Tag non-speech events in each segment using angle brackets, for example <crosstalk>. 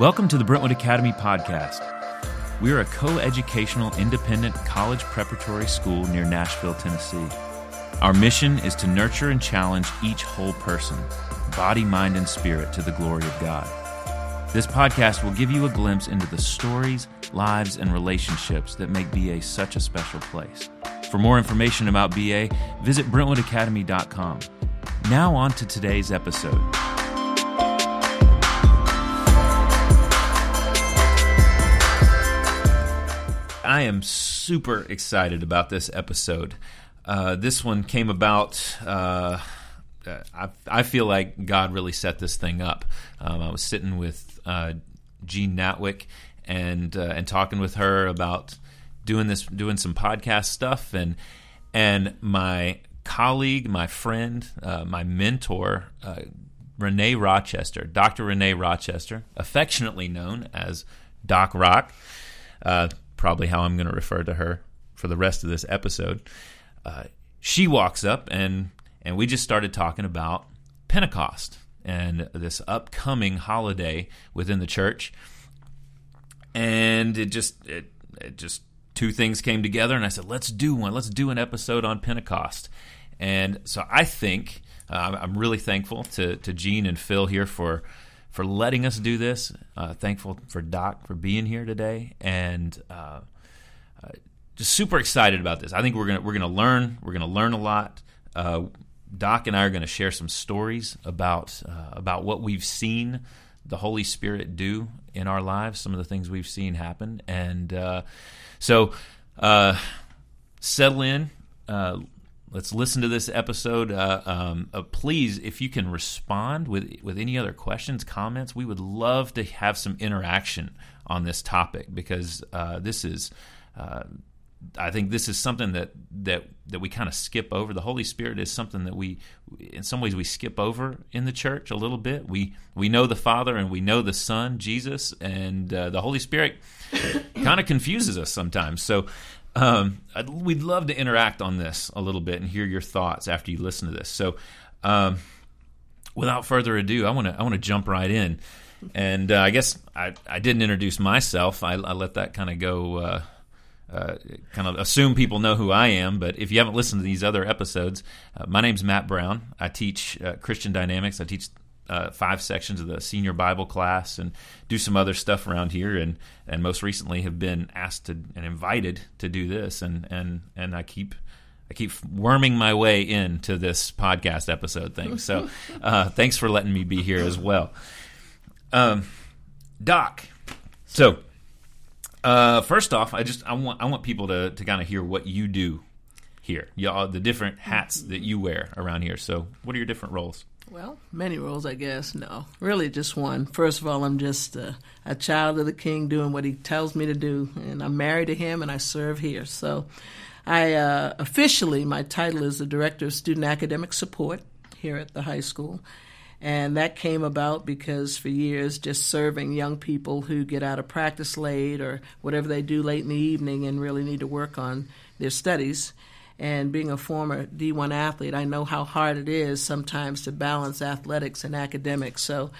Welcome to the Brentwood Academy podcast. We are a co educational independent college preparatory school near Nashville, Tennessee. Our mission is to nurture and challenge each whole person, body, mind, and spirit, to the glory of God. This podcast will give you a glimpse into the stories, lives, and relationships that make BA such a special place. For more information about BA, visit BrentwoodAcademy.com. Now, on to today's episode. I am super excited about this episode. Uh, this one came about. Uh, I, I, feel like God really set this thing up. Um, I was sitting with uh, Jean Natwick and uh, and talking with her about doing this, doing some podcast stuff, and and my colleague, my friend, uh, my mentor, uh, Renee Rochester, Dr. Renee Rochester, affectionately known as Doc Rock probably how I'm going to refer to her for the rest of this episode. Uh, she walks up and and we just started talking about Pentecost and this upcoming holiday within the church. And it just it, it just two things came together, and I said, let's do one. Let's do an episode on Pentecost. And so I think uh, I'm really thankful to to Jean and Phil here for for letting us do this. Uh, thankful for Doc for being here today, and uh, uh, just super excited about this. I think we're gonna we're gonna learn. We're gonna learn a lot. Uh, Doc and I are going to share some stories about uh, about what we've seen the Holy Spirit do in our lives. Some of the things we've seen happen, and uh, so settle in let's listen to this episode. Uh, um, uh, please, if you can respond with with any other questions, comments, we would love to have some interaction on this topic because uh, this is. Uh, I think this is something that that that we kind of skip over. The Holy Spirit is something that we, in some ways, we skip over in the church a little bit. We we know the Father and we know the Son, Jesus, and uh, the Holy Spirit kind of confuses us sometimes. So um, we'd love to interact on this a little bit and hear your thoughts after you listen to this. So, um, without further ado, I want to I want to jump right in, and uh, I guess I, I didn't introduce myself. I, I let that kind of go. Uh, uh, kind of assume people know who I am, but if you haven't listened to these other episodes, uh, my name's Matt Brown. I teach uh, Christian dynamics. I teach uh, five sections of the senior Bible class and do some other stuff around here. And, and most recently have been asked to, and invited to do this. And, and, and I keep I keep worming my way into this podcast episode thing. So <laughs> uh, thanks for letting me be here as well. Um, Doc, so uh, first off, I just I want I want people to, to kind of hear what you do here. Y'all, the different hats that you wear around here. So, what are your different roles? Well, many roles, I guess. No, really just one. First of all, I'm just a, child of the King doing what he tells me to do, and I'm married to him and I serve here. So, I uh, officially, my title is the Director of Student Academic Support here at the high school. And that came about because for years, just serving young people who get out of practice late or whatever they do late in the evening and really need to work on their studies and being a former D1 athlete, I know how hard it is sometimes to balance athletics and academics. So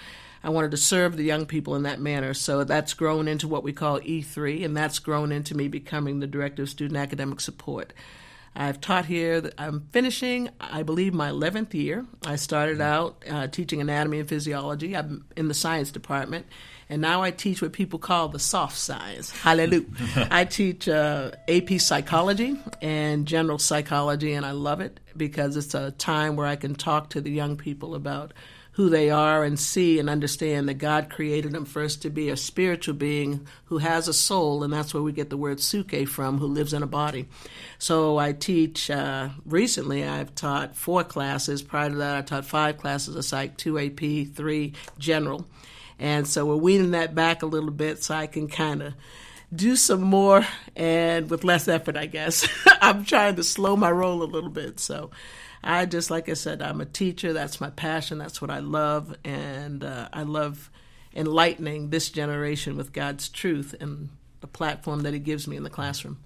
I wanted to serve the young people in that manner. So that's grown into what we call E3, and that's grown into me becoming the Director of Student Academic Support. I've taught here. I'm finishing, I believe, my 11th year. I started out uh, teaching anatomy and physiology. I'm in the science department, and now I teach what people call the soft science. Hallelujah. <laughs> I teach uh, AP psychology and general psychology, and I love it because it's a time where I can talk to the young people about who they are and see and understand that God created them first to be a spiritual being who has a soul, and that's where we get the word suke from, who lives in a body. So I teach, uh, recently I've taught four classes. Prior to that, I taught five classes of psych, two AP, three general. And so we're weaning that back a little bit so I can kind of do some more and with less effort, I guess. <laughs> I'm trying to slow my roll a little bit. So I just, like I said, I'm a teacher. That's my passion. That's what I love. And uh, I love enlightening this generation with God's truth and the platform that He gives me in the classroom.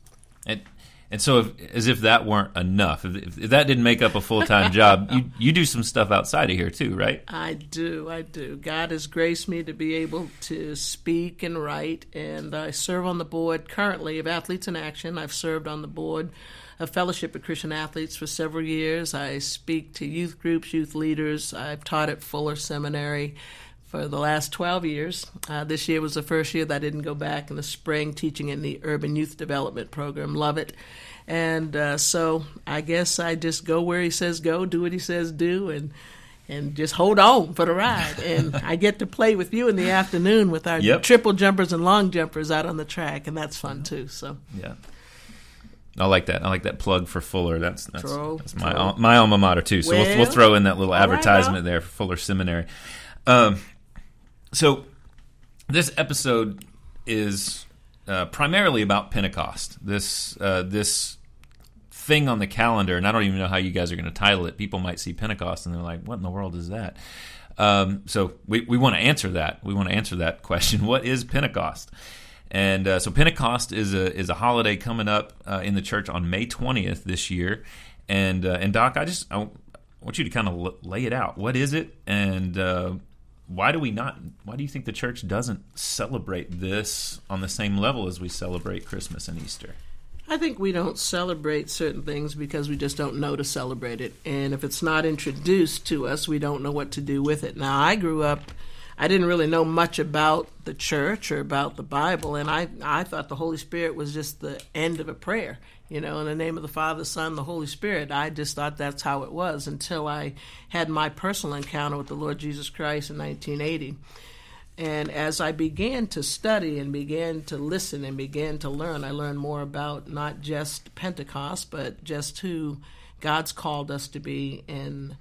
And, And so, if, as if that weren't enough, if, if that didn't make up a full time <laughs> job, you you do some stuff outside of here too, right? I do, I do. God has graced me to be able to speak and write, and I serve on the board currently of Athletes in Action. I've served on the board of Fellowship of Christian Athletes for several years. I speak to youth groups, youth leaders. I've taught at Fuller Seminary for the last 12 years. Uh, this year was the first year that I didn't go back in the spring, teaching in the Urban Youth Development Program. Love it. And uh, so I guess I just go where he says go, do what he says do, and and just hold on for the ride. <laughs> And I get to play with you in the afternoon with our Yep. triple jumpers and long jumpers out on the track, and that's fun too. So Yeah. I like that. I like that plug for Fuller. That's that's, True, that's my al- my alma mater too. So we'll, we'll Well, throw in that little advertisement well. there for Fuller Seminary. Um, so this episode is uh, primarily about Pentecost. This uh, this thing on the calendar, and I don't even know how you guys are going to title it. People might see Pentecost and they're like, "What in the world is that?" Um, so we we want to answer that. We want to answer that <laughs> question. What is Pentecost? And uh, so Pentecost is a is a holiday coming up uh, in the church on May twentieth this year. And uh, and Doc, I just I want you to kind of lay it out. What is it, and uh, why do we not? Why do you think the church doesn't celebrate this on the same level as we celebrate Christmas and Easter? I think we don't celebrate certain things because we just don't know to celebrate it. And if it's not introduced to us, we don't know what to do with it. Now, I grew up, I didn't really know much about the church or about the Bible, and I, I thought the Holy Spirit was just the end of a prayer. You know, in the name of the Father, Son, the Holy Spirit. I just thought that's how it was until I had my personal encounter with the Lord Jesus Christ in 1980. And as I began to study and began to listen and began to learn, I learned more about not just Pentecost, but just who God's called us to be in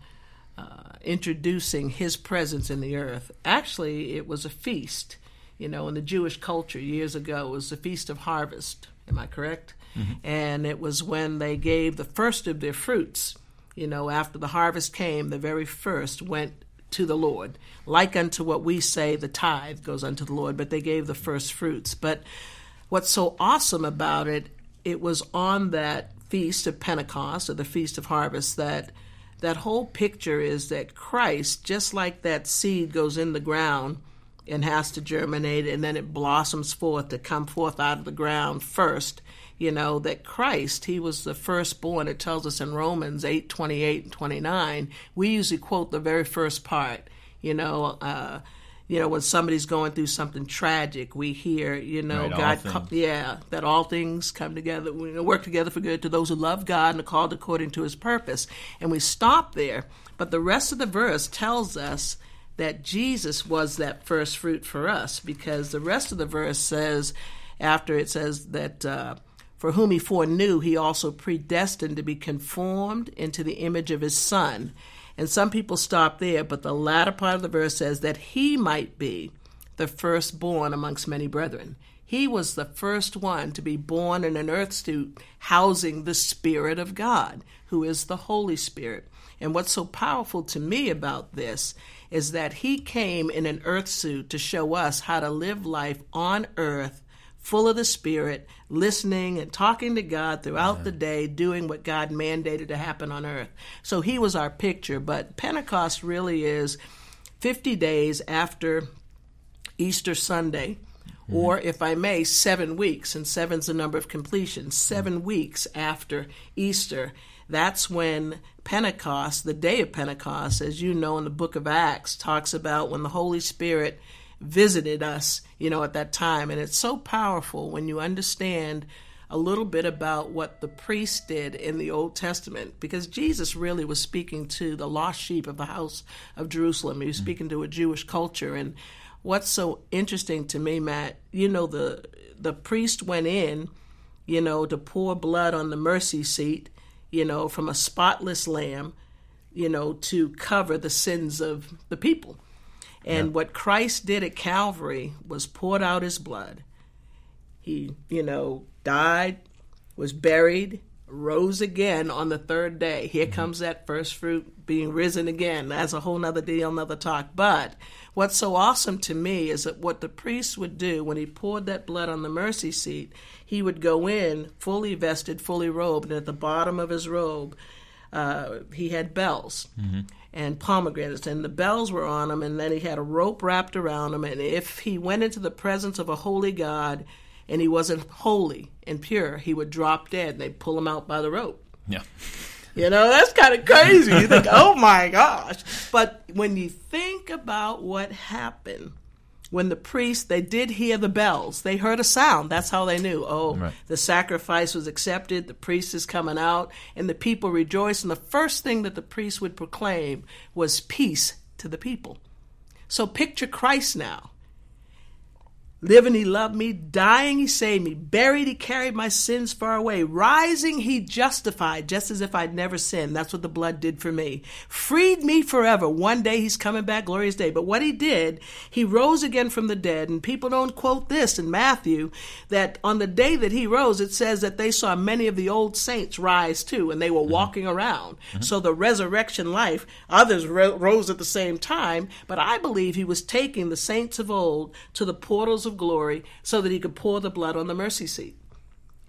uh, introducing His presence in the earth. Actually, it was a feast. You know, in the Jewish culture years ago, it was the Feast of Harvest. Am I correct? And it was when they gave the first of their fruits. You know, after the harvest came, the very first went to the Lord, like unto what we say the tithe goes unto the Lord, but they gave the first fruits. But what's so awesome about it, it was on that feast of Pentecost or the feast of harvest that that whole picture is that Christ, just like that seed goes in the ground and has to germinate and then it blossoms forth to come forth out of the ground first, you know, that Christ, he was the firstborn. It tells us in Romans 8 28 and 29. We usually quote the very first part, you know, uh, you know, when somebody's going through something tragic, we hear, you know, Right, God, yeah, that all things come together, work together for good to those who love God and are called according to His purpose. And we stop there, but the rest of the verse tells us that Jesus was that first fruit for us, because the rest of the verse says, after it says that. Uh, for whom he foreknew, he also predestined to be conformed into the image of his Son. And some people stop there, but the latter part of the verse says that he might be the firstborn amongst many brethren. He was the first one to be born in an earth suit housing the Spirit of God, who is the Holy Spirit. And what's so powerful to me about this is that he came in an earth suit to show us how to live life on earth full of the Spirit, listening and talking to God throughout the day, doing what God mandated to happen on earth. So he was our picture, but Pentecost really is 50 days after Easter Sunday. Mm-hmm. Or, if I may, seven weeks, and seven's the number of completion, seven mm-hmm. weeks after Easter. That's when Pentecost, the day of Pentecost, as you know in the book of Acts, talks about when the Holy Spirit visited us, you know, at that time. And it's so powerful when you understand a little bit about what the priests did in the Old Testament, because Jesus really was speaking to the lost sheep of the house of Jerusalem. He was mm-hmm. speaking to a Jewish culture. And what's so interesting to me, Matt, you know, the the priest went in, you know, to pour blood on the mercy seat, you know, from a spotless lamb, you know, to cover the sins of the people. And what Christ did at Calvary was poured out his blood. He, you know, died, was buried, rose again on the third day. Here mm-hmm. comes that first fruit being risen again. That's a whole nother deal, another talk. But what's so awesome to me is that what the priest would do when he poured that blood on the mercy seat, he would go in fully vested, fully robed, and at the bottom of his robe, uh, he had bells. Mm-hmm and pomegranates, and the bells were on him, and then he had a rope wrapped around him. And if he went into the presence of a holy God and he wasn't holy and pure, he would drop dead. And they'd pull him out by the rope. Yeah. You know, that's kind of crazy. You think, <laughs> oh my gosh. But when you think about what happened when the priest they did hear the bells. They heard a sound. That's how they knew oh right. the sacrifice was accepted the priest is coming out and the people rejoiced and the first thing that the priest would proclaim was peace to the people. So picture christ now Living, he loved me. Dying, he saved me. Buried, he carried my sins far away. Rising, he justified, just as if I'd never sinned. That's what the blood did for me. Freed me forever. One day he's coming back, glorious day. But what he did, he rose again from the dead. And people don't quote this in Matthew that on the day that he rose, it says that they saw many of the old saints rise too, and they were mm-hmm. walking around. Mm-hmm. So the resurrection life, others ro- rose at the same time. But I believe he was taking the saints of old to the portals of of glory so that he could pour the blood on the mercy seat.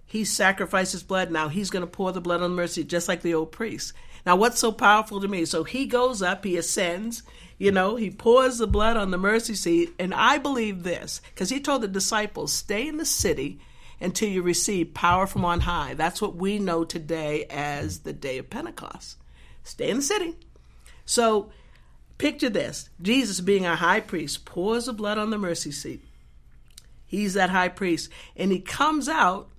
He sacrificed his blood. Now he's going to pour the blood on the mercy, just like the old priest. Now, what's so powerful to me? So he goes up, he ascends, you know, he pours the blood on the mercy seat. And I believe this because he told the disciples, stay in the city until you receive power from on high. That's what we know today as the day of Pentecost. Stay in the city. So picture this Jesus, being our high priest, pours the blood on the mercy seat. He's that high priest. And he comes out,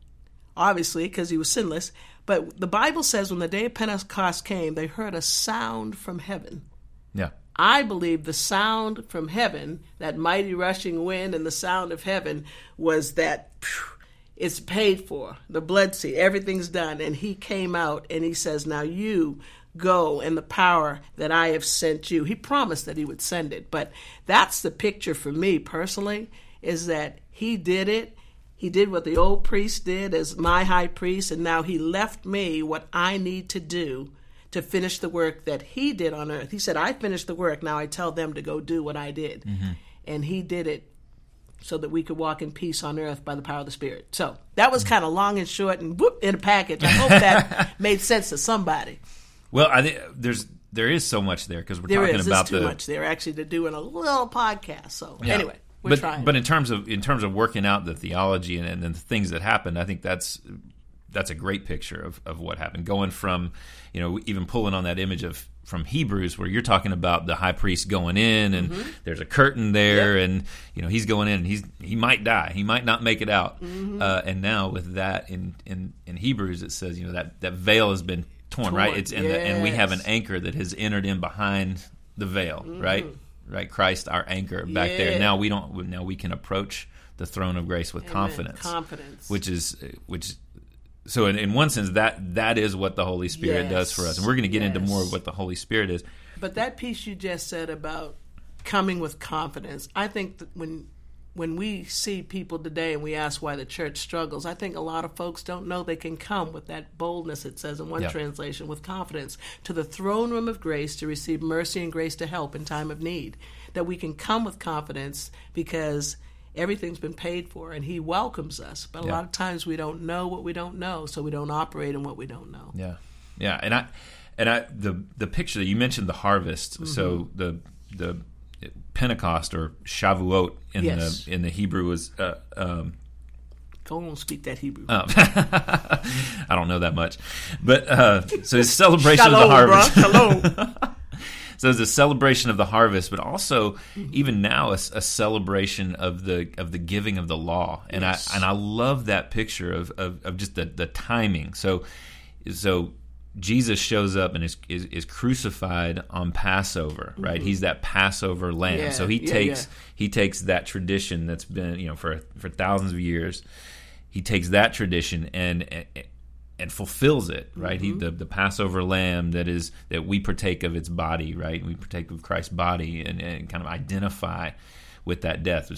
obviously, because he was sinless. But the Bible says when the day of Pentecost came, they heard a sound from heaven. Yeah. I believe the sound from heaven, that mighty rushing wind and the sound of heaven, was that phew, it's paid for. The blood sea, everything's done. And he came out and he says, Now you go in the power that I have sent you. He promised that he would send it. But that's the picture for me personally, is that he did it. He did what the old priest did as my high priest, and now he left me what I need to do to finish the work that he did on earth. He said, I finished the work, now I tell them to go do what I did. Mm-hmm. And he did it so that we could walk in peace on earth by the power of the Spirit. So that was mm-hmm. kind of long and short and whoop in a package. I hope that <laughs> made sense to somebody. Well, I think there's there is so much there because we're there talking is. about too the much there actually to do in a little podcast. So yeah. anyway, we're but trying. but in terms of in terms of working out the theology and, and the things that happened, I think that's that's a great picture of, of what happened. Going from, you know, even pulling on that image of from Hebrews where you're talking about the high priest going in and mm-hmm. there's a curtain there yep. and you know he's going in and he's he might die he might not make it out mm-hmm. uh, and now with that in, in in Hebrews it says you know that that veil has been torn, torn. right it's and, the, and we have an anchor that has entered in behind the veil mm-hmm. right right? Christ, our anchor back yeah. there. Now we don't. Now we can approach the throne of grace with Amen. confidence. Confidence, which is which. So in, in one sense, that that is what the Holy Spirit yes. does for us, and we're going to get yes. into more of what the Holy Spirit is. But that piece you just said about coming with confidence, I think that when when we see people today and we ask why the church struggles, I think a lot of folks don't know they can come with that boldness, it says in one yeah. translation, with confidence to the throne room of grace to receive mercy and grace to help in time of need. That we can come with confidence because everything's been paid for and he welcomes us. But a yeah. lot of times we don't know what we don't know, so we don't operate in what we don't know. Yeah. Yeah. And I and I the the picture that you mentioned the harvest. Mm-hmm. So the the Pentecost or Shavuot in yes. the in the Hebrew is. Uh, um, don't speak that Hebrew. Oh. <laughs> I don't know that much, but uh, so it's celebration Shalom, of the harvest. Hello. <laughs> so it's a celebration of the harvest, but also mm-hmm. even now a, a, celebration of the of the giving of the law, and yes. I and I love that picture of, of, of just the the timing. So so Jesus shows up and is, is, is crucified on Passover, right? Mm-hmm. He's that Passover lamb. Yeah, so he yeah, takes yeah. he takes that tradition that's been you know for for thousands of years. He takes that tradition and and, and fulfills it, right? Mm-hmm. He the, the Passover lamb that is that we partake of its body, right? We partake of Christ's body and, and kind of identify with that death.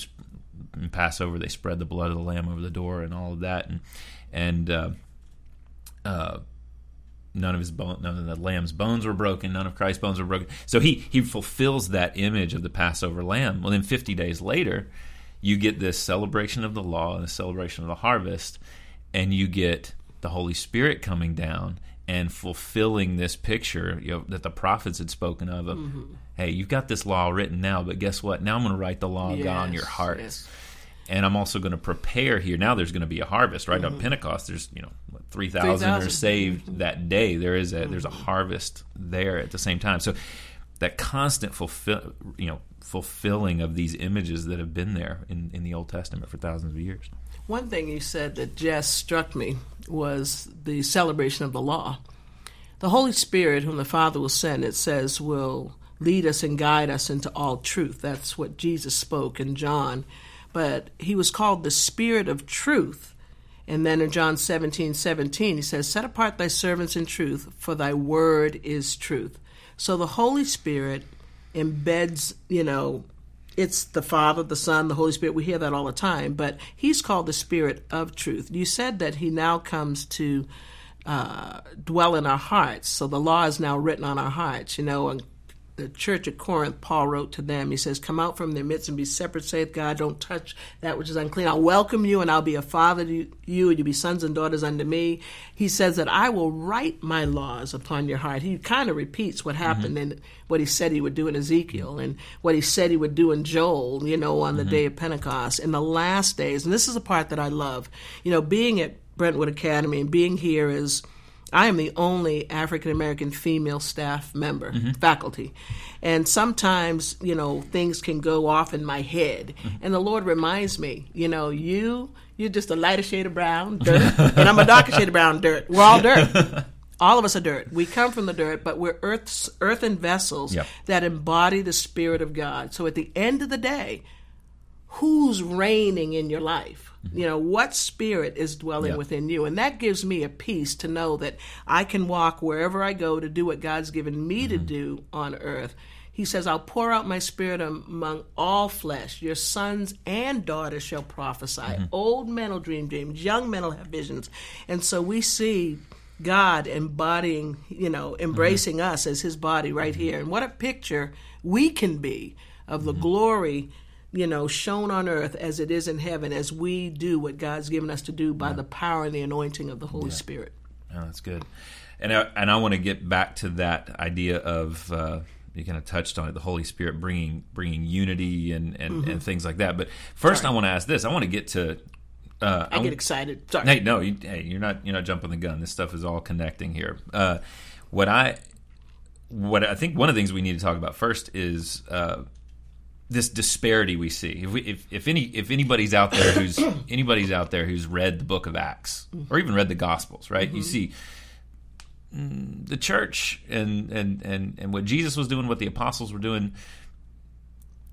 In Passover, they spread the blood of the lamb over the door and all of that, and and uh, uh, none of his bone, none of the lamb's bones were broken, none of Christ's bones were broken. So he he fulfills that image of the Passover lamb. Well, then 50 days later, you get this celebration of the law and the celebration of the harvest, and you get the Holy Spirit coming down and fulfilling this picture you know, that the prophets had spoken of. of mm-hmm. Hey, you've got this law written now, but guess what? Now I'm going to write the law of yes, God on your hearts. Yes. And I'm also going to prepare here. Now there's going to be a harvest, right? Mm-hmm. On Pentecost, there's you know three thousand are saved that day. There is a there's a harvest there at the same time. So that constant fulfill you know fulfilling of these images that have been there in, in the Old Testament for thousands of years. One thing you said that just struck me was the celebration of the law. The Holy Spirit, whom the Father will send, it says, will lead us and guide us into all truth. That's what Jesus spoke in John. But he was called the Spirit of truth. And then in John 17, 17, he says, Set apart thy servants in truth, for thy word is truth. So the Holy Spirit embeds, you know, it's the Father, the Son, the Holy Spirit. We hear that all the time, but He's called the Spirit of truth. You said that He now comes to uh, dwell in our hearts. So the law is now written on our hearts. You know, and the church at Corinth, Paul wrote to them, he says, Come out from their midst and be separate, saith God. Don't touch that which is unclean. I'll welcome you and I'll be a father to you, and you'll be sons and daughters unto me. He says that I will write my laws upon your heart. He kind of repeats what happened mm-hmm. in what he said he would do in Ezekiel and what he said he would do in Joel, you know, on the mm-hmm. day of Pentecost. In the last days, and this is the part that I love, you know, being at Brentwood Academy and being here is I am the only African American female staff member, mm-hmm. faculty. And sometimes, you know, things can go off in my head. Mm-hmm. And the Lord reminds me, you know, you, you're just a lighter shade of brown, dirt, and I'm a darker shade of brown, dirt. We're all dirt. <laughs> All of us are dirt. We come from the dirt, but we're earth's, earthen vessels yep. that embody the Spirit of God. So at the end of the day, who's reigning in your life? You know, what spirit is dwelling yep. within you? And that gives me a peace to know that I can walk wherever I go to do what God's given me mm-hmm. to do on earth. He says, I'll pour out my spirit among all flesh. Your sons and daughters shall prophesy. Mm-hmm. Old men will dream dreams, young men will have visions. And so we see God embodying, you know, embracing mm-hmm. us as his body right mm-hmm. here. And what a picture we can be of the mm-hmm. glory you know, shown on earth as it is in heaven as we do what God's given us to do by yeah. the power and the anointing of the Holy yeah. Spirit. Oh, that's good. And I, and I want to get back to that idea of uh, you kind of touched on it, the Holy Spirit bringing bringing unity and and, mm-hmm. and things like that. But first. I want to ask this. I want to get to. Uh, I get excited. Sorry. Hey, no, you, hey, you're not you're not jumping the gun. This stuff is all connecting here. Uh, what I what I think one of the things we need to talk about first is uh, this disparity we see. If, we, if, if any if anybody's out there who's <coughs> anybody's out there who's read the Book of Acts or even read the Gospels, right? Mm-hmm. You see mm, the church and, and and and what Jesus was doing, what the apostles were doing,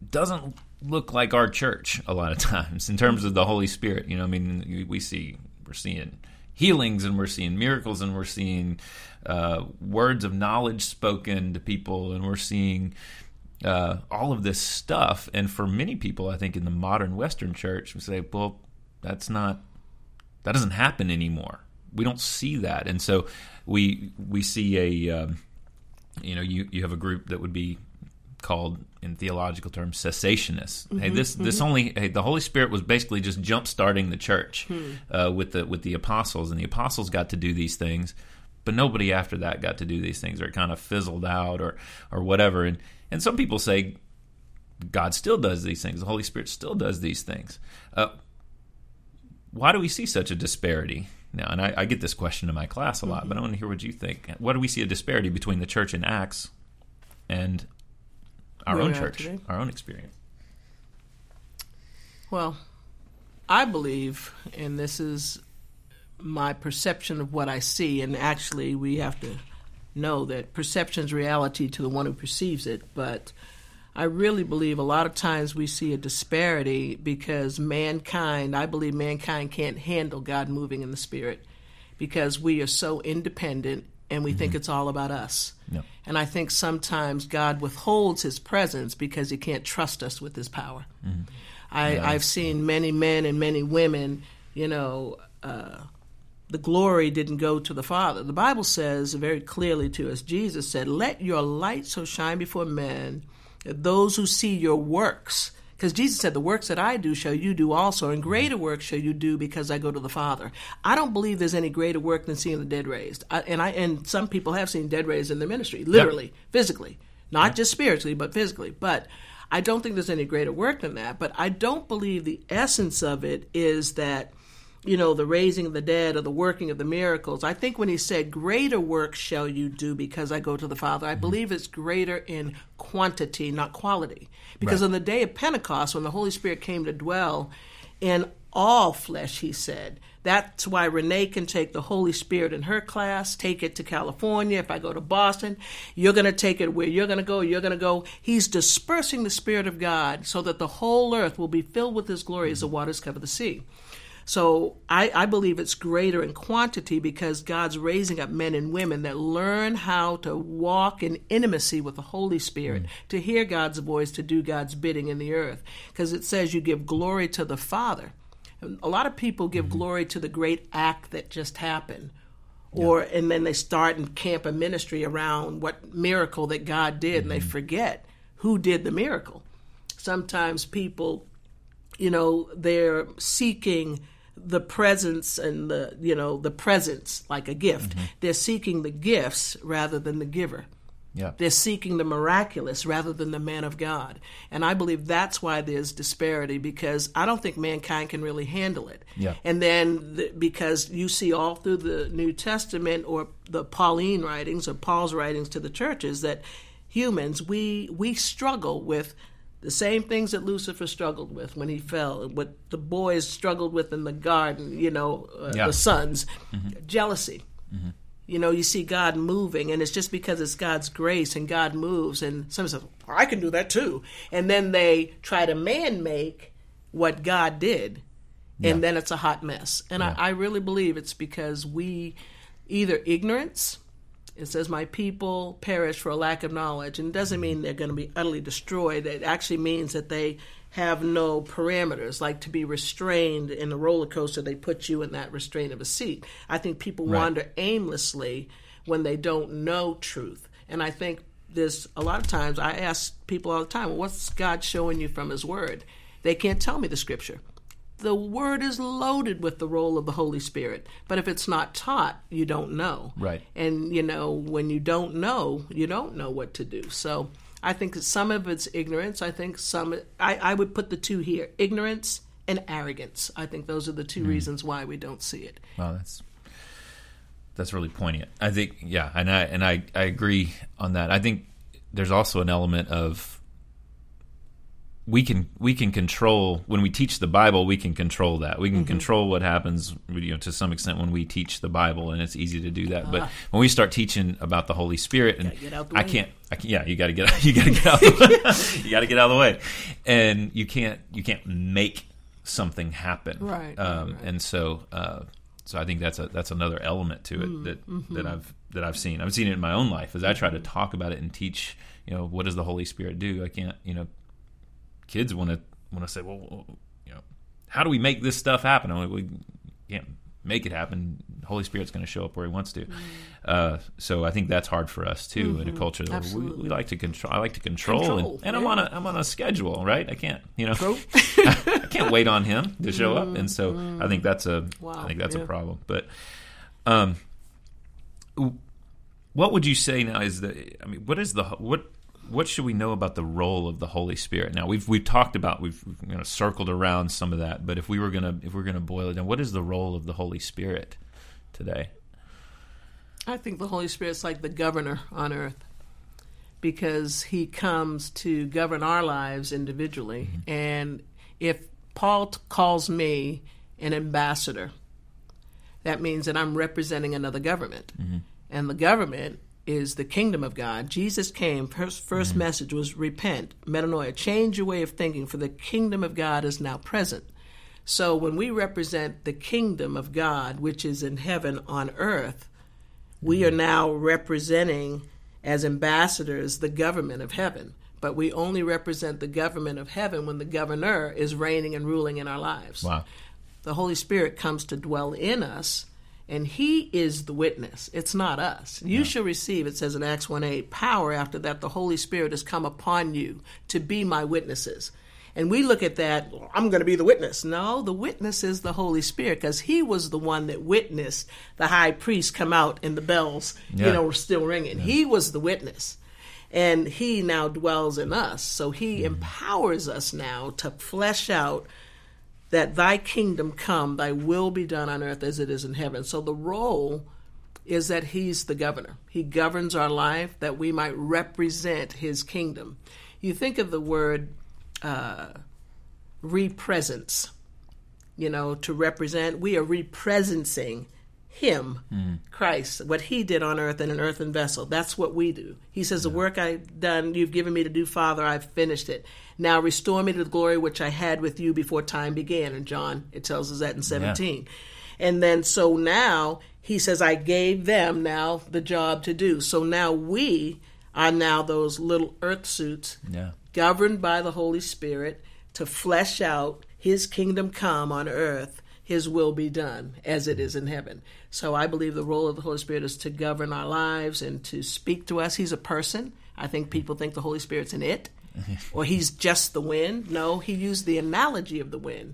doesn't look like our church a lot of <laughs> times in terms of the Holy Spirit. You know, I mean, we see we're seeing healings and we're seeing miracles and we're seeing uh, words of knowledge spoken to people and we're seeing uh, all of this stuff. And for many people, I think in the modern Western church, we say, well, that's not, that doesn't happen anymore. We don't see that. And so we, we see a, um, you know, you, you have a group that would be called in theological terms cessationists. Mm-hmm, hey, this mm-hmm. this only hey, the Holy Spirit was basically just jump starting the church hmm. uh, with the with the apostles, and the apostles got to do these things, but nobody after that got to do these things, or it kind of fizzled out, or or whatever. And and some people say God still does these things, the Holy Spirit still does these things. Uh, why do we see such a disparity now? And I, I, get this question in my class a lot, mm-hmm. but I want to hear what you think. What do we see a disparity between the church in Acts and our own church, our own experience? Well, I believe, and this is my perception of what I see, and actually, we have to know that perception is reality to the one who perceives it, but I really believe a lot of times we see a disparity because mankind, I believe mankind can't handle God moving in the spirit because we are so independent and we mm-hmm. think it's all about us. And I think sometimes God withholds his presence because he can't trust us with his power. Mm-hmm. I, yeah. I've seen many men and many women, you know, uh, the glory didn't go to the Father. The Bible says very clearly to us Jesus said, Let your light so shine before men that those who see your works, because Jesus said, The works that I do shall you do also, and greater works shall you do because I go to the Father. I don't believe there's any greater work than seeing the dead raised. I, and I and some people have seen dead raised in their ministry, literally, yep. physically. Not yep. just spiritually, but physically. But I don't think there's any greater work than that. But I don't believe the essence of it is that you know, the raising of the dead or the working of the miracles. I think when he said, Greater work shall you do because I go to the Father, I mm-hmm. believe it's greater in quantity, not quality. Because right. on the day of Pentecost, when the Holy Spirit came to dwell in all flesh, he said, that's why Renee can take the Holy Spirit in her class, take it to California. If I go to Boston, you're going to take it where you're going to go, you're going to go. He's dispersing the Spirit of God so that the whole earth will be filled with His glory as the waters cover the sea. So I, I believe it's greater in quantity because God's raising up men and women that learn how to walk in intimacy with the Holy Spirit, mm. to hear God's voice, to do God's bidding in the earth. Because it says you give glory to the Father. A lot of people give mm-hmm. glory to the great act that just happened. Yeah. Or and then they start and camp a ministry around what miracle that God did, mm-hmm. and they mm-hmm. forget who did the miracle. Sometimes people, you know, they're seeking the presence and the you know the presence like a gift. Mm-hmm. They're seeking the gifts rather than the giver. Yeah. They're seeking the miraculous rather than the man of God. And I believe that's why there's disparity because I don't think mankind can really handle it. Yeah. And then the, because you see all through the New Testament or the Pauline writings or Paul's writings to the churches that humans we we struggle with the same things that Lucifer struggled with when he fell, what the boys struggled with in the garden, you know, uh, yeah. the sons, mm-hmm. jealousy. Mm-hmm. You know, you see God moving, and it's just because it's God's grace and God moves. And some say, well, I can do that too. And then they try to man make what God did, and yeah. then it's a hot mess. And yeah. I, I really believe it's because we either ignorance it says, My people perish for a lack of knowledge. And it doesn't mean they're going to be utterly destroyed. It actually means that they have no parameters, like to be restrained in a roller coaster, they put you in that restraint of a seat. I think people right. wander aimlessly when they don't know truth. And I think there's a lot of times I ask people all the time, well, what's God showing you from His Word? They can't tell me the scripture the word is loaded with the role of the Holy Spirit. But if it's not taught, you don't know. Right. And, you know, when you don't know, you don't know what to do. So I think some of it's ignorance. I think some, I, I would put the two here ignorance and arrogance. I think those are the two mm. reasons why we don't see it. Well, that's. That's really poignant. I think, yeah, and I and I, I agree on that. I think there's also an element of we can we can control when we teach the Bible. We can control that. We can mm-hmm. control what happens, you know, to some extent when we teach the Bible, and it's easy to do that. But ah. when we start teaching about the Holy Spirit, and I can't, I can't, yeah, you got to get, <laughs> you got to get out, the, you got to get out of the way, and you can't, you can't make something happen, right? Um, right. And so, uh, so I think that's a that's another element to it mm, that mm-hmm. that I've that I've seen. I've seen it in my own life as I try to talk about it and teach. You know, what does the Holy Spirit do? I can't, you know kids want to want to say, well, you know, how do we make this stuff happen? I mean, we can't make it happen. The Holy Spirit's going to show up where He wants to. Mm-hmm. Uh, so I think that's hard for us too mm-hmm. in a mm-hmm. culture that we, we, like to control. I like to control, control and, and yeah. I'm on a I'm on a schedule, right? I can't, you know, <laughs> I can't wait on Him to show up, and so mm-hmm. I think that's a wow. I think that's yeah. a problem. But um, what would you say now is the? I mean, what is the what what should we know about the role of the Holy Spirit? Now we've we've talked about we've you know, circled around some of that, but if we were gonna if we're gonna boil it down, what is the role of the Holy Spirit today? I think the Holy Spirit's like the governor on earth because he comes to govern our lives individually. Mm-hmm. And if Paul t- calls me an ambassador, that means that I'm representing another government. Mm-hmm. And the government is the kingdom of God. Jesus came, first, 1st mm-hmm. message was repent, metanoia, change your way of thinking, for the kingdom of God is now present. So when we represent the kingdom of God, which is in heaven on earth, we are mm-hmm. now representing as ambassadors the government of heaven. But we only represent the government of heaven when the governor is reigning and ruling in our lives. Wow. The Holy Spirit comes to dwell in us and he is the witness. It's not us. You shall receive, it says in Acts 1 8, power after that the Holy Spirit has come upon you to be my witnesses. And we look at that, I'm going to be the witness. No, the witness is the Holy Spirit because he was the one that witnessed the high priest come out and the bells, Yeah. you know, were still ringing. He was the witness. And he now dwells in us. So he mm-hmm. empowers us now to flesh out that thy kingdom come, thy will be done on earth as it is in heaven. So the role is that he's the governor. He governs our life that we might represent his kingdom. You think of the word uh, represence, you know, to represent. We are represencing him, hmm. Christ, what he did on earth in an earthen vessel. That's what we do. He says, The work I've done, you've given me to do, Father, I've finished it. Now restore me to the glory which I had with you before time began. And John, it tells us that in 17. And then so now he says, I gave them now the job to do. So now we are now those little earth suits Yeah. governed by the Holy Spirit to flesh out his kingdom come on earth, his will be done as it is in heaven. So I believe the role of the Holy Spirit is to govern our lives and to speak to us. He's a person. I think people think the Holy Spirit's an it <laughs> or he's just the wind. No, he used the analogy of the wind.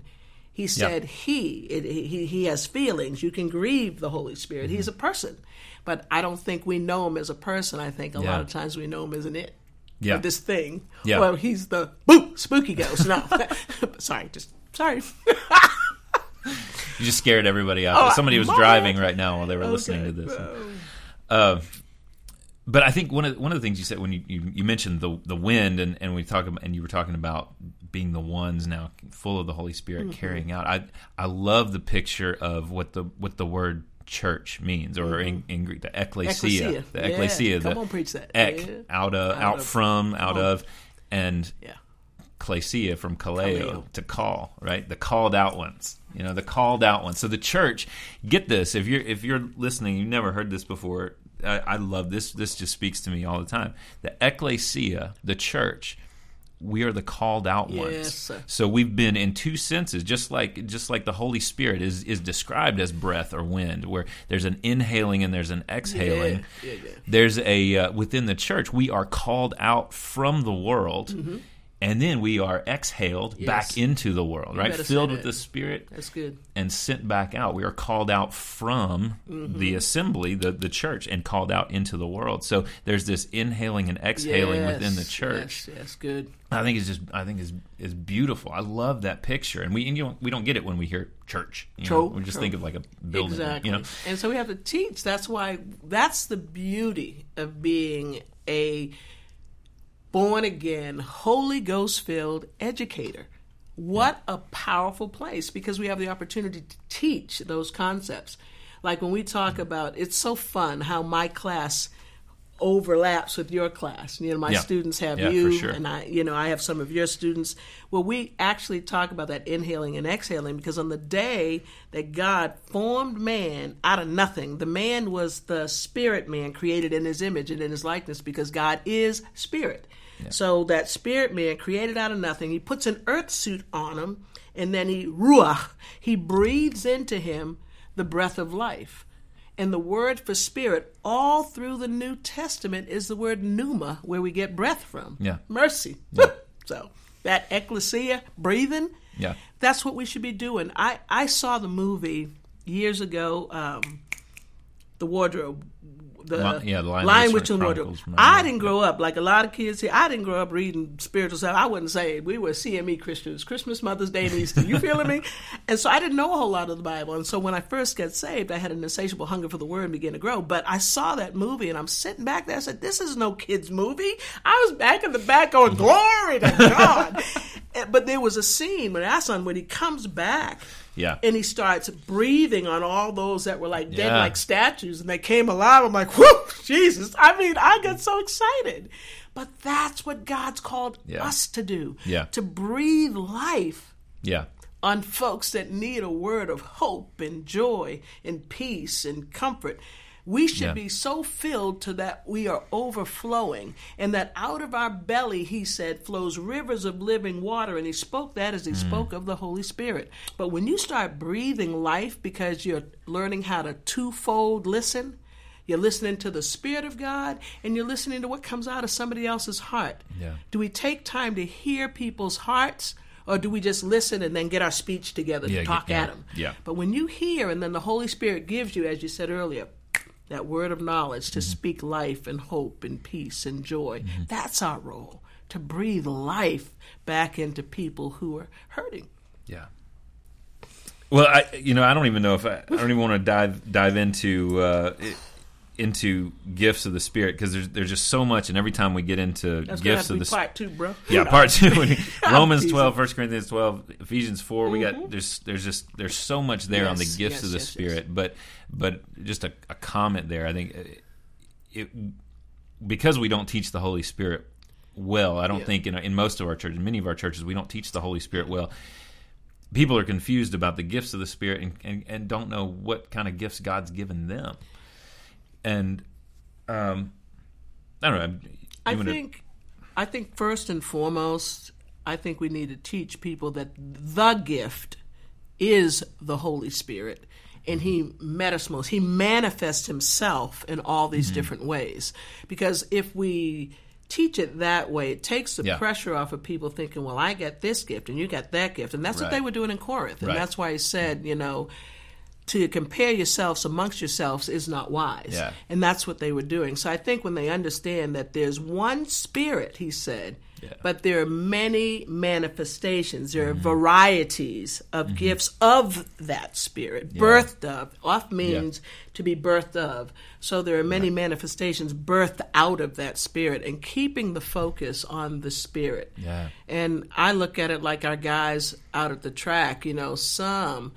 He said he, it, he he has feelings. You can grieve the Holy Spirit. He's mm-hmm. a person, but I don't think we know him as a person. I think a Yeah. lot of times we know him as an it Yeah. this thing. Yeah. Well, he's the boo, spooky ghost. No, <laughs> <laughs> sorry, just sorry. You just scared everybody out. Oh, Somebody was Mom. driving right now while they were listening to this. Uh, but I think one of one of the things you said when you, you, you mentioned the the wind and, and we talk about and you were talking about being the ones now full of the Holy Spirit Mm-hmm. carrying out. I I love the picture of what the what the word church means or in, in Greek the ecclesia, Ecclesia. the Mm-hmm. Yeah. ecclesia Come the on, preach that. ek Yeah. out of out, Out of- from out on. of and Yeah. Klesia from kaleo, to call right? The called out ones you know the called out ones. So the church get this if you're if you're listening you've never heard this before I, I love this this just speaks to me all the time. The ecclesia the church we are the called out Yes, ones. sir. so we've been in two senses just like just like the holy spirit is is described as breath or wind where there's an inhaling and there's an exhaling. Yeah, yeah, yeah. there's a uh, within the church we are called out from the world and then we are exhaled. Yes. back into the world right filled with the spirit That's good. and sent back out we are called out from Mm-hmm. the assembly the, the church and called out into the world so there's this inhaling and exhaling Yes, within the church Yes, yes, good. i think it's just i think is is beautiful i love that picture and we and you don't, we don't get it when we hear church you know? True, we just think of like a building Exactly. you know And so we have to teach. That's why that's the beauty of being a born again, Holy Ghost filled educator. What a powerful place because we have the opportunity to teach those concepts. Like when we talk about it's so fun how my class overlaps with your class. You know, my Yeah. students have Yeah, you sure. and I, you know, I have some of your students. Well, we actually talk about that inhaling and exhaling because on the day that God formed man out of nothing, the man was the spirit man created in his image and in his likeness because God is spirit. So that spirit man created out of nothing, he puts an earth suit on him and then he ruach, he breathes into him the breath of life. And the word for spirit all through the New Testament is the word pneuma, where we get breath from. Yeah. Mercy. <laughs> so that ecclesia, breathing, Yeah. that's what we should be doing. I, I saw the movie years ago, um, The Wardrobe. The Li- yeah, the Lion, Lion, Witch, Witch, and and Wardrobe. Chronicles, I didn't grow up like a lot of kids here. I didn't grow up reading spiritual stuff. I wouldn't say we were CME Christians, Christmas, Mother's Day, and Easter. You feeling me? <laughs> And so I didn't know a whole lot of the Bible. And so when I first got saved, I had an insatiable hunger for the Word and began to grow. But I saw that movie, and I'm sitting back there. I said, "This is no kids' movie." I was back in the back going, "Glory to <laughs> God!" Eh, but there was a scene when Aslan, when he comes back yeah and he starts breathing on all those that were like dead Yeah. like statues and they came alive i'm like whoo jesus i mean i get so excited but that's what god's called Yeah. us to do Yeah. to breathe life yeah on folks that need a word of hope and joy and peace and comfort We should Yeah. be so filled to that we are overflowing, and that out of our belly, he said, flows rivers of living water. And he spoke that as he mm. spoke of the Holy Spirit. But when you start breathing life because you're learning how to twofold listen, you're listening to the Spirit of God and you're listening to what comes out of somebody else's heart. Yeah. Do we take time to hear people's hearts? Or do we just listen and then get our speech together Yeah, to talk yeah, at them? yeah. But when you hear, and then the Holy Spirit gives you, as you said earlier, that word of knowledge to speak life and hope and peace and joy, that's our role to breathe life back into people who are hurting. Yeah. Well, I you know I don't even know if I, I don't even want to dive dive into uh, it, into gifts of the spirit because there's there's just so much and every time we get into That's gifts of the part two, bro. yeah <laughs> part two <laughs> <laughs> Romans teasing. 12 1 Corinthians 12 Ephesians 4 we got there's there's just there's so much there on the gifts yes, of the yes, yes. spirit but but just a, a comment there I think uh, it because we don't teach the Holy Spirit well I don't Yeah. think in, in most of our churches many of our churches we don't teach the Holy Spirit well people are confused about the gifts of the Spirit and, and, and don't know what kind of gifts God's given them. And um, I don't know. I think, I think first and foremost, I think we need to teach people that the gift is the Holy Spirit, and He metasmos, He manifests Himself in all these Mm-hmm. different ways. Because if we teach it that way, it takes the Yeah. pressure off of people thinking, "Well, I got this gift, and you got that gift," and that's what they were doing in Corinth, and Right. that's why He said, you know. To compare yourselves amongst yourselves is not wise. Yeah. And that's what they were doing. So I think when they understand that there's one spirit, he said, Yeah. but there are many manifestations, there are Mm-hmm. varieties of gifts of that spirit, birthed of. Off means to be birthed of. So there are many manifestations birthed out of that spirit and keeping the focus on the spirit. Yeah. And I look at it like our guys out at the track, you know, some.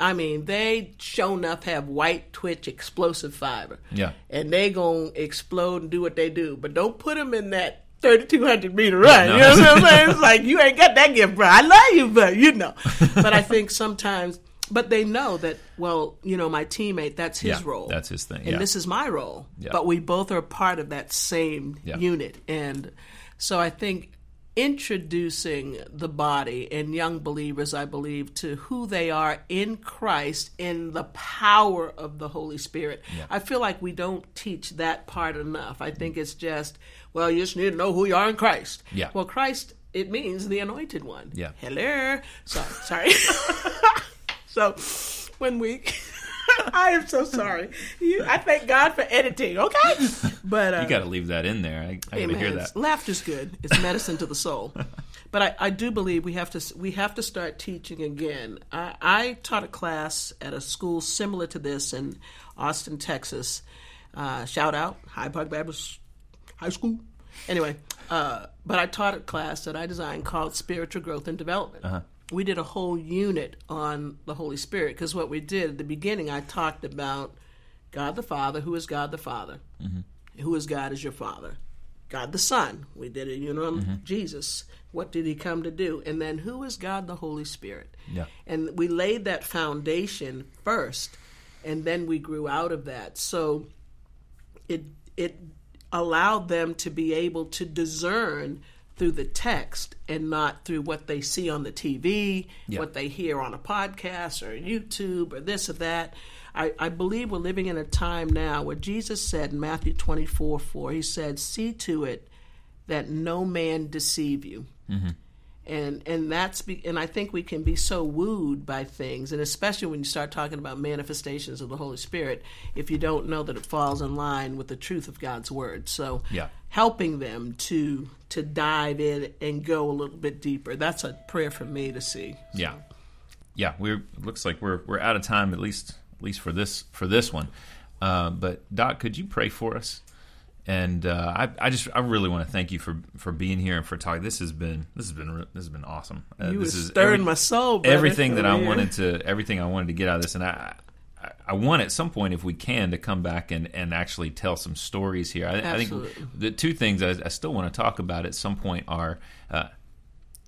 I mean, they sure enough have white twitch explosive fiber. Yeah. And they going to explode and do what they do. But don't put them in that 3,200 meter run. You know what I'm saying? It's <laughs> like, you ain't got that gift, bro. I love you, but you know. But I think sometimes, but they know that, well, you know, my teammate, that's his Yeah, role. that's his thing, And yeah. this is my role. Yeah. But we both are part of that same unit. And so I think introducing the body and young believers, I believe, to who they are in Christ in the power of the Holy Spirit. I feel like we don't teach that part enough. I think it's just, well, you just need to know who you are in Christ. Yeah. Well, Christ, it means the anointed one. Yeah. Hello. Sorry. Sorry. <laughs> so when we. <laughs> I am so sorry. You, I thank God for editing, okay? <laughs> But uh, You got to leave that in there. I, I got to hear that. Laughter's good. It's medicine to the soul. <laughs> But I, I do believe we have to we have to start teaching again. I, I taught a class at a school similar to this in Austin, Texas. Uh, shout out Hyde Park Baptist High School. Anyway, uh, but I taught a class that I designed called Spiritual Growth and Development. We did a whole unit on the Holy Spirit because what we did at the beginning, I talked about God the Father, who is God the Father, mm-hmm. who is God as your Father, God the Son. We did a unit on Jesus. What did he come to do? And then who is God the Holy Spirit? Yeah. And we laid that foundation first, and then we grew out of that. So it it allowed them to be able to discern through the text and not through what they see on the TV, Yeah. what they hear on a podcast or YouTube or this or that. I, I believe we're living in a time now where Jesus said in Matthew 24 4, He said, See to it that no man deceive you mm-hmm. and and that's be, and I think we can be so wooed by things, and especially when you start talking about manifestations of the Holy Spirit, if you don't know that it falls in line with the truth of God's word. So, Yeah. Helping them to to dive in and go a little bit deeper. That's a prayer for me to see. Yeah, yeah. We're looks like we're we're out of time at least at least for this for this one. Uh, but Doc, could you pray for us? And uh, I, I just I really want to thank you for for being here and for talking. This has been this has been this has been awesome. Uh, You this is stirring every- my soul. brother. everything that I wanted to everything I wanted to get out of this, and I. I- want at some point, if we can, to come back and, and actually tell some stories here. I, I think the two things I, I still want to talk about at some point are uh,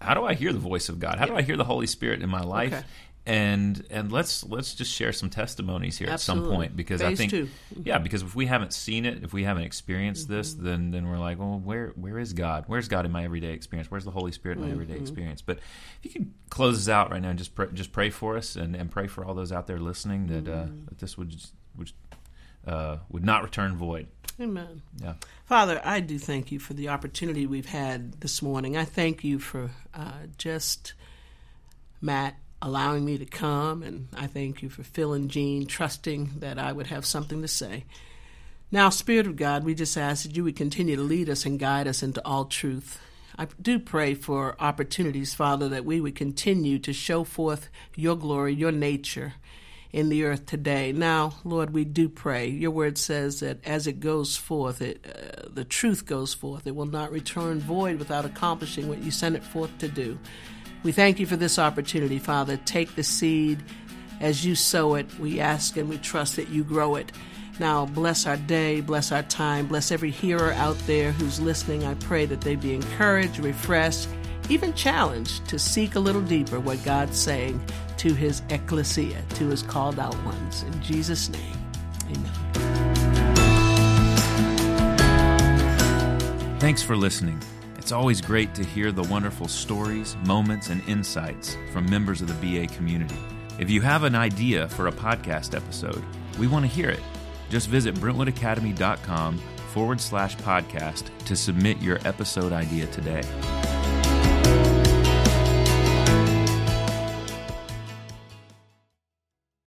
how do I hear the voice of God? How do I hear the Holy Spirit in my life? Okay. And and let's let's just share some testimonies here Absolutely. at some point because I Phase think two. yeah because if we haven't seen it if we haven't experienced this Mm-hmm. then then we're like well where where is God where's God in my everyday experience where's the Holy Spirit in my Mm-hmm. everyday experience but if you can close us out right now and just pray, just pray for us and, and pray for all those out there listening that uh, Mm-hmm. that this would just, would uh, would not return void Amen. yeah Father, I do thank you for the opportunity we've had this morning. I thank you for uh, just Matt allowing me to come, and I thank you for Phil and Jean trusting that I would have something to say. Now, Spirit of God, we just ask that you would continue to lead us and guide us into all truth. I do pray for opportunities, Father, that we would continue to show forth your glory, your nature in the earth today. Now, Lord, we do pray. Your word says that as it goes forth, it, uh, the truth goes forth. It will not return void without accomplishing what you sent it forth to do. We thank you for this opportunity, Father. Take the seed as you sow it. We ask and we trust that you grow it. Now, bless our day, bless our time, bless every hearer out there who's listening. I pray that they be encouraged, refreshed, even challenged to seek a little deeper what God's saying to his ecclesia, to his called out ones. In Jesus' name, amen. Thanks for listening. It's always great to hear the wonderful stories, moments, and insights from members of the BA community. If you have an idea for a podcast episode, we want to hear it. Just visit brentwoodacademy.com forward slash podcast to submit your episode idea today.